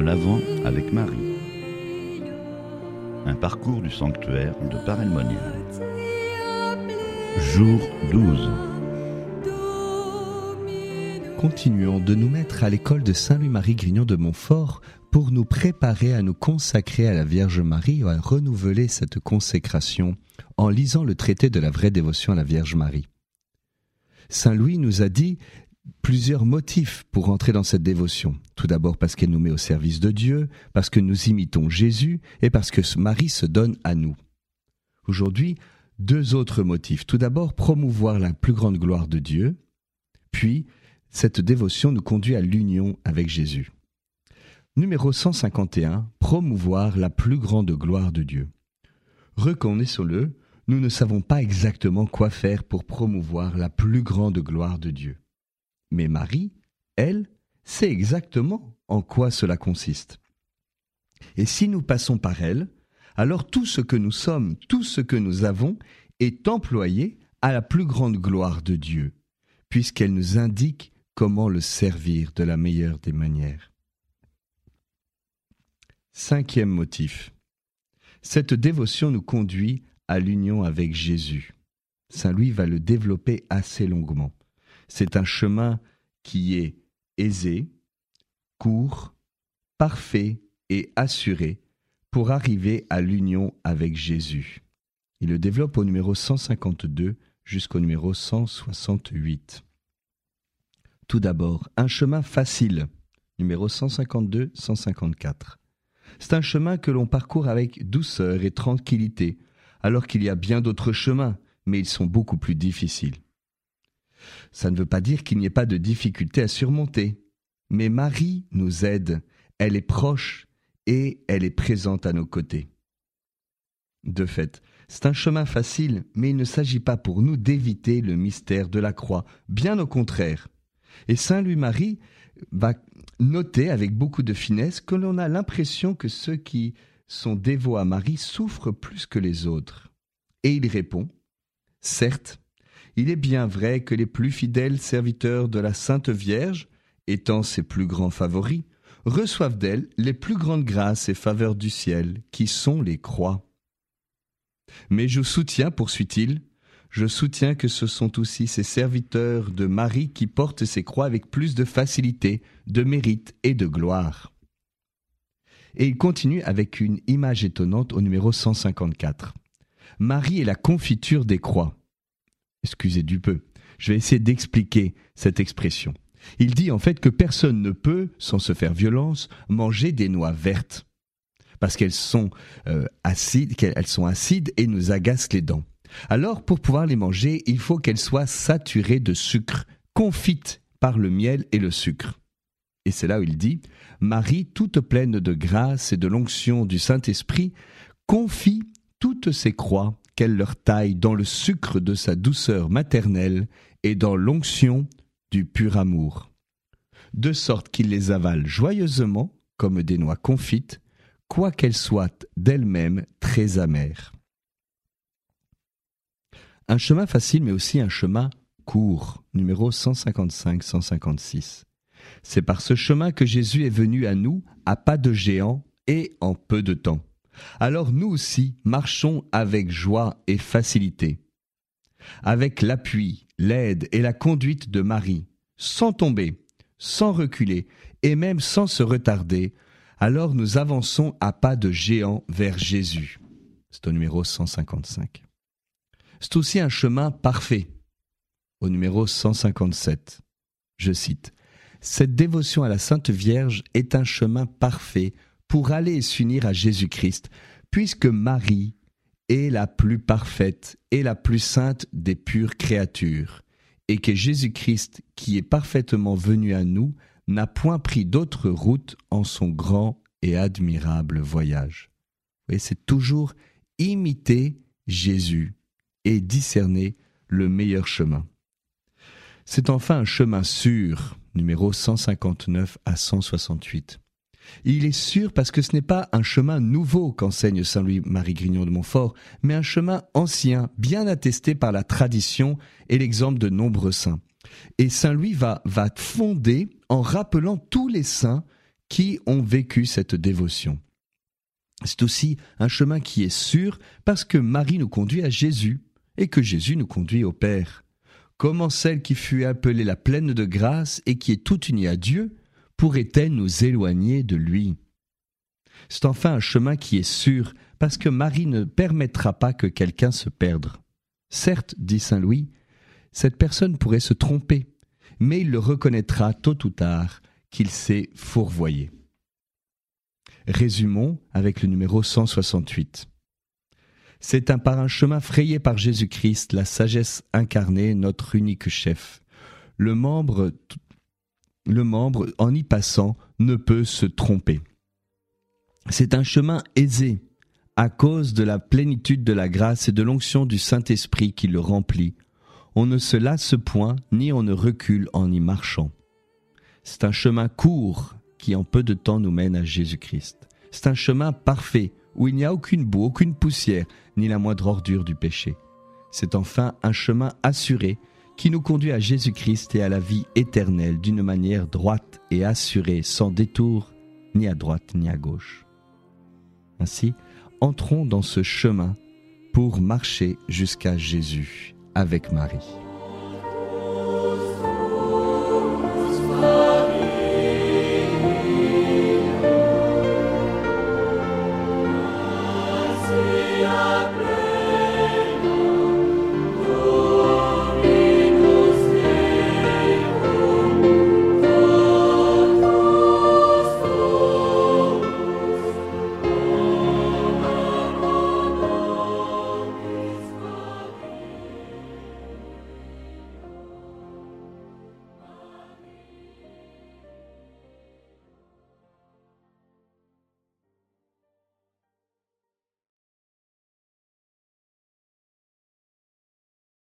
L'Avent avec Marie. Un parcours du sanctuaire de Paray-le-Monial. Jour 12. Continuons de nous mettre à l'école de Saint-Louis-Marie Grignon de Montfort pour nous préparer à nous consacrer à la Vierge Marie et à renouveler cette consécration en lisant le traité de la vraie dévotion à la Vierge Marie. Saint Louis nous a dit plusieurs motifs pour entrer dans cette dévotion. Tout d'abord parce qu'elle nous met au service de Dieu, parce que nous imitons Jésus et parce que Marie se donne à nous. Aujourd'hui, deux autres motifs. Tout d'abord, promouvoir la plus grande gloire de Dieu, puis cette dévotion nous conduit à l'union avec Jésus. Numéro 151, promouvoir la plus grande gloire de Dieu. Reconnaissons-le, nous ne savons pas exactement quoi faire pour promouvoir la plus grande gloire de Dieu. Mais Marie, elle, sait exactement en quoi cela consiste. Et si nous passons par elle, alors tout ce que nous sommes, tout ce que nous avons, est employé à la plus grande gloire de Dieu, puisqu'elle nous indique comment le servir de la meilleure des manières. Cinquième motif. Cette dévotion nous conduit à l'union avec Jésus. Saint Louis va le développer assez longuement. C'est un chemin qui est aisé, court, parfait et assuré pour arriver à l'union avec Jésus. Il le développe au numéro 152 jusqu'au numéro 168. Tout d'abord, un chemin facile, numéro 152-154. C'est un chemin que l'on parcourt avec douceur et tranquillité, alors qu'il y a bien d'autres chemins, mais ils sont beaucoup plus difficiles. Ça ne veut pas dire qu'il n'y ait pas de difficultés à surmonter. Mais Marie nous aide, elle est proche et elle est présente à nos côtés. De fait, c'est un chemin facile, mais il ne s'agit pas pour nous d'éviter le mystère de la croix, bien au contraire. Et Saint Louis-Marie va noter avec beaucoup de finesse que l'on a l'impression que ceux qui sont dévots à Marie souffrent plus que les autres. Et il répond Certes, il est bien vrai que les plus fidèles serviteurs de la Sainte Vierge, étant ses plus grands favoris, reçoivent d'elle les plus grandes grâces et faveurs du ciel, qui sont les croix. Mais je soutiens, poursuit-il, je soutiens que ce sont aussi ces serviteurs de Marie qui portent ces croix avec plus de facilité, de mérite et de gloire. Et il continue avec une image étonnante au numéro 154. Marie est la confiture des croix excusez du peu. Je vais essayer d'expliquer cette expression. Il dit en fait que personne ne peut, sans se faire violence, manger des noix vertes parce qu'elles sont euh, acides, qu'elles sont acides et nous agacent les dents. Alors, pour pouvoir les manger, il faut qu'elles soient saturées de sucre, confites par le miel et le sucre. Et c'est là où il dit Marie, toute pleine de grâce et de l'onction du Saint-Esprit, confie toutes ses croix leur taille dans le sucre de sa douceur maternelle et dans l'onction du pur amour, de sorte qu'ils les avalent joyeusement comme des noix confites, quoiqu'elles soient d'elles-mêmes très amères. Un chemin facile mais aussi un chemin court, numéro 155-156. C'est par ce chemin que Jésus est venu à nous à pas de géant et en peu de temps alors nous aussi marchons avec joie et facilité, avec l'appui, l'aide et la conduite de Marie, sans tomber, sans reculer et même sans se retarder, alors nous avançons à pas de géant vers Jésus. C'est au numéro 155. C'est aussi un chemin parfait, au numéro 157. Je cite, Cette dévotion à la Sainte Vierge est un chemin parfait pour aller s'unir à Jésus-Christ, puisque Marie est la plus parfaite et la plus sainte des pures créatures, et que Jésus-Christ, qui est parfaitement venu à nous, n'a point pris d'autre route en son grand et admirable voyage. Et c'est toujours imiter Jésus et discerner le meilleur chemin. C'est enfin un chemin sûr, numéro 159 à 168. Il est sûr parce que ce n'est pas un chemin nouveau qu'enseigne Saint Louis-Marie Grignon de Montfort, mais un chemin ancien, bien attesté par la tradition et l'exemple de nombreux saints. Et Saint Louis va, va fonder en rappelant tous les saints qui ont vécu cette dévotion. C'est aussi un chemin qui est sûr parce que Marie nous conduit à Jésus et que Jésus nous conduit au Père. Comment celle qui fut appelée la pleine de grâce et qui est toute unie à Dieu pourrait-elle nous éloigner de lui? C'est enfin un chemin qui est sûr parce que Marie ne permettra pas que quelqu'un se perde. Certes, dit Saint Louis, cette personne pourrait se tromper, mais il le reconnaîtra tôt ou tard qu'il s'est fourvoyé. Résumons avec le numéro 168. C'est un par un chemin frayé par Jésus-Christ, la sagesse incarnée, notre unique chef. Le membre, le membre, en y passant, ne peut se tromper. C'est un chemin aisé, à cause de la plénitude de la grâce et de l'onction du Saint-Esprit qui le remplit. On ne se lasse point, ni on ne recule en y marchant. C'est un chemin court qui en peu de temps nous mène à Jésus-Christ. C'est un chemin parfait où il n'y a aucune boue, aucune poussière, ni la moindre ordure du péché. C'est enfin un chemin assuré qui nous conduit à Jésus-Christ et à la vie éternelle d'une manière droite et assurée, sans détour ni à droite ni à gauche. Ainsi, entrons dans ce chemin pour marcher jusqu'à Jésus avec Marie.